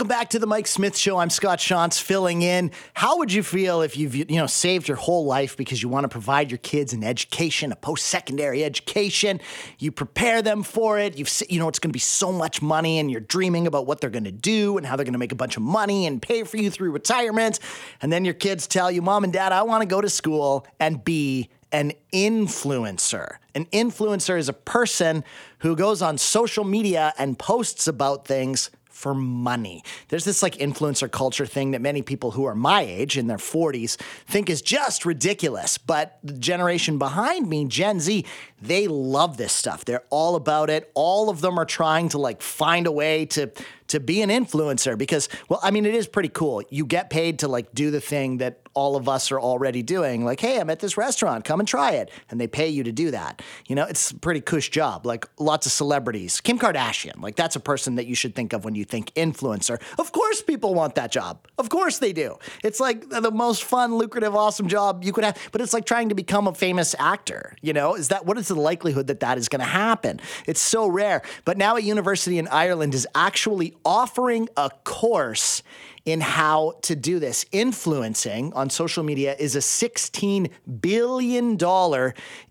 Welcome back to the Mike Smith Show. I'm Scott Shantz filling in. How would you feel if you've you know saved your whole life because you want to provide your kids an education, a post-secondary education? You prepare them for it. You've you know it's going to be so much money, and you're dreaming about what they're going to do and how they're going to make a bunch of money and pay for you through retirement. And then your kids tell you, "Mom and Dad, I want to go to school and be an influencer. An influencer is a person who goes on social media and posts about things for money. There's this like influencer culture thing that many people who are my age in their 40s think is just ridiculous. But the generation behind me, Gen Z, they love this stuff. They're all about it. All of them are trying to like find a way to to be an influencer because well, I mean it is pretty cool. You get paid to like do the thing that all of us are already doing. Like, hey, I'm at this restaurant, come and try it. And they pay you to do that. You know, it's a pretty cush job. Like lots of celebrities. Kim Kardashian, like that's a person that you should think of when you think influencer. Of course people want that job. Of course they do. It's like the most fun, lucrative, awesome job you could have. But it's like trying to become a famous actor. You know, is that what is the likelihood that that is going to happen? It's so rare. But now a university in Ireland is actually offering a course in how to do this. Influencing on social media is a $16 billion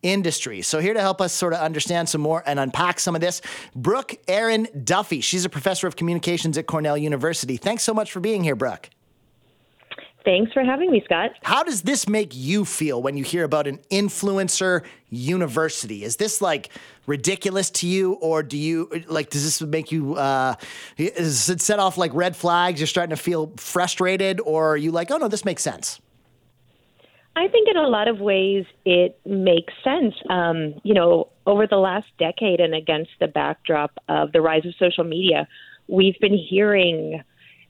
industry. So, here to help us sort of understand some more and unpack some of this, Brooke Erin Duffy. She's a professor of communications at Cornell University. Thanks so much for being here, Brooke. Thanks for having me, Scott. How does this make you feel when you hear about an influencer university? Is this like ridiculous to you, or do you like? Does this make you? Uh, does it set off like red flags? You're starting to feel frustrated, or are you like, oh no, this makes sense? I think in a lot of ways it makes sense. Um, you know, over the last decade and against the backdrop of the rise of social media, we've been hearing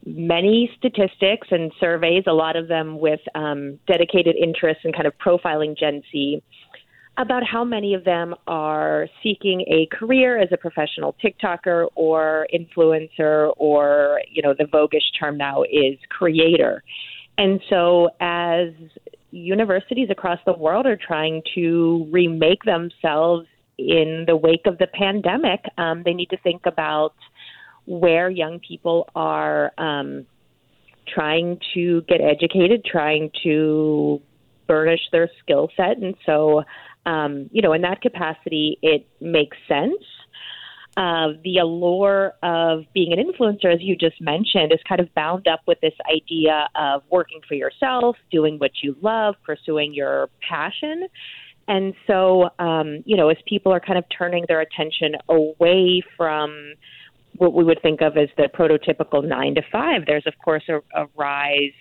many statistics and surveys, a lot of them with um, dedicated interest in kind of profiling Gen Z, about how many of them are seeking a career as a professional TikToker or influencer, or, you know, the voguish term now is creator. And so, as universities across the world are trying to remake themselves in the wake of the pandemic, um, they need to think about where young people are um, trying to get educated, trying to burnish their skill set. And so, um, you know, in that capacity, it makes sense. Uh, the allure of being an influencer, as you just mentioned, is kind of bound up with this idea of working for yourself, doing what you love, pursuing your passion. And so, um, you know, as people are kind of turning their attention away from what we would think of as the prototypical nine to five. There's, of course, a, a rise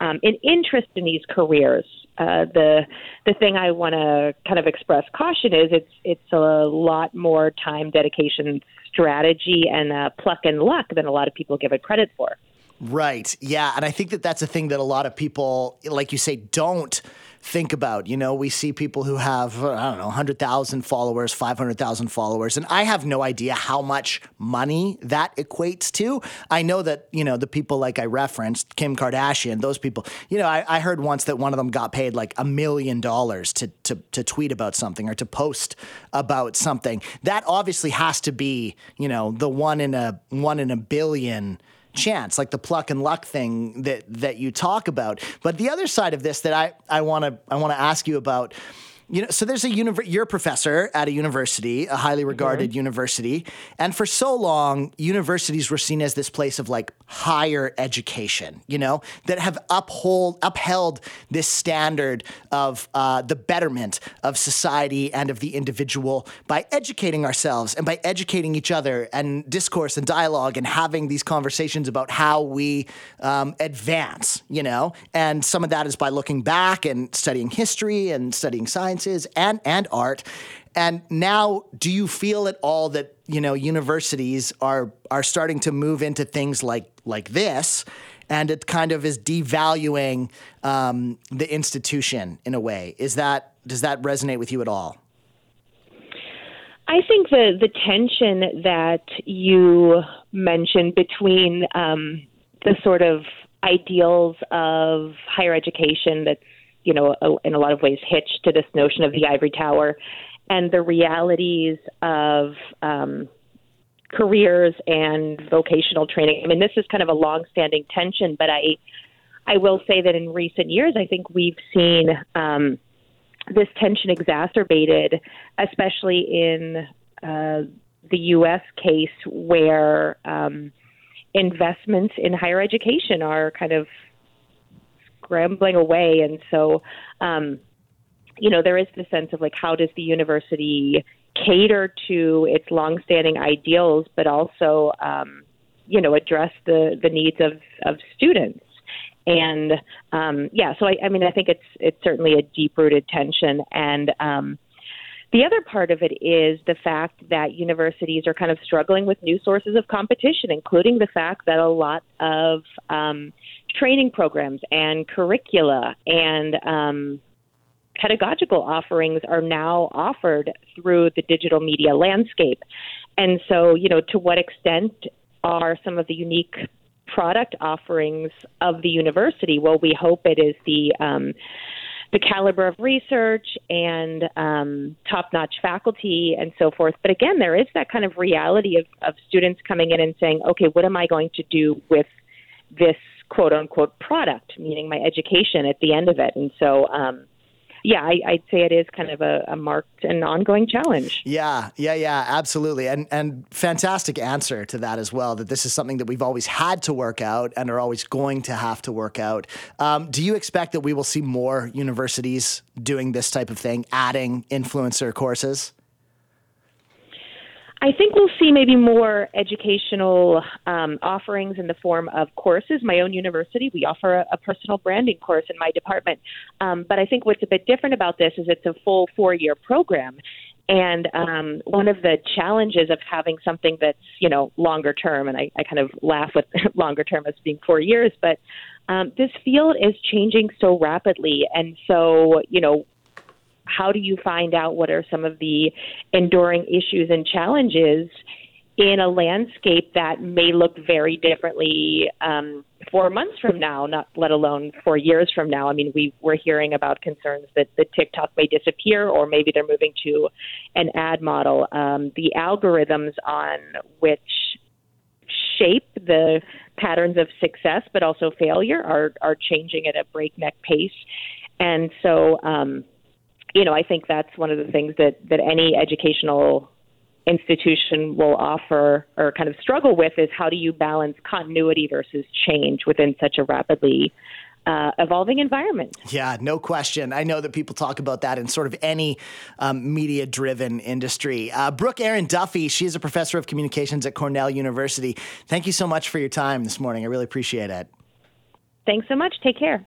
um, in interest in these careers. Uh, the the thing I want to kind of express caution is it's it's a lot more time, dedication, strategy, and uh, pluck and luck than a lot of people give it credit for. Right. Yeah. And I think that that's a thing that a lot of people, like you say, don't think about. You know, we see people who have, I don't know, 100,000 followers, 500,000 followers, and I have no idea how much money that equates to. I know that, you know, the people like I referenced, Kim Kardashian, those people, you know, I, I heard once that one of them got paid like a million dollars to, to, to tweet about something or to post about something. That obviously has to be, you know, the one in a one in a billion chance, like the pluck and luck thing that that you talk about. But the other side of this that I I want to I want to ask you about you know, so there's a univer- you're a professor at a university, a highly regarded mm-hmm. university, and for so long, universities were seen as this place of like higher education, you know, that have uphold upheld this standard of uh, the betterment of society and of the individual by educating ourselves and by educating each other and discourse and dialogue and having these conversations about how we um, advance, you know, and some of that is by looking back and studying history and studying science sciences and and art. And now, do you feel at all that you know universities are are starting to move into things like like this, and it kind of is devaluing um, the institution in a way? Is that does that resonate with you at all? I think the the tension that you mentioned between um, the sort of ideals of higher education that's you know, in a lot of ways hitched to this notion of the ivory tower and the realities of um, careers and vocational training. I mean, this is kind of a long-standing tension, but I, I will say that in recent years, I think we've seen um, this tension exacerbated, especially in uh, the U.S. case where um, investments in higher education are kind of scrambling away, and so. Um, you know, there is the sense of like, how does the university cater to its longstanding ideals, but also, um, you know, address the, the needs of, of students. And um, yeah, so I, I mean, I think it's it's certainly a deep rooted tension, and um, the other part of it is the fact that universities are kind of struggling with new sources of competition, including the fact that a lot of um, training programs and curricula and um, pedagogical offerings are now offered through the digital media landscape. And so, you know, to what extent are some of the unique product offerings of the university? Well, we hope it is the um, the caliber of research and um, top-notch faculty and so forth. But again, there is that kind of reality of, of students coming in and saying, "Okay, what am I going to do with this quote unquote product?" Meaning my education at the end of it. And so, um, yeah, I, would say it is kind of a, a, marked and ongoing challenge. Yeah, yeah, yeah, absolutely, and and fantastic answer to that as well. That this is something that we've always had to work out and are always going to have to work out. Um, do you expect that we will see more universities doing this type of thing, adding influencer courses? I think we'll see maybe more educational um, offerings in the form of courses. My own university, we offer a, a personal branding course in my department. Um, but I think what's a bit different about this is it's a full four year program. And um, one of the challenges of having something that's, you know, longer term, and I, I kind of laugh with longer term as being four years, but um, this field is changing so rapidly. And so, you know, how do you find out what are some of the enduring issues and challenges in a landscape that may look very differently um, four months from now, not let alone four years from now. I mean, we we're hearing about concerns that the TikTok may disappear, or maybe they're moving to an ad model. Um, the algorithms on which shape the patterns of success, but also failure, are are changing at a breakneck pace, and so. Um, you know, I think that's one of the things that, that any educational institution will offer or kind of struggle with is how do you balance continuity versus change within such a rapidly uh, evolving environment. Yeah, no question. I know that people talk about that in sort of any um, media driven industry. Uh, Brooke Erin Duffy, she is a professor of communications at Cornell University. Thank you so much for your time this morning. I really appreciate it. Thanks so much. Take care.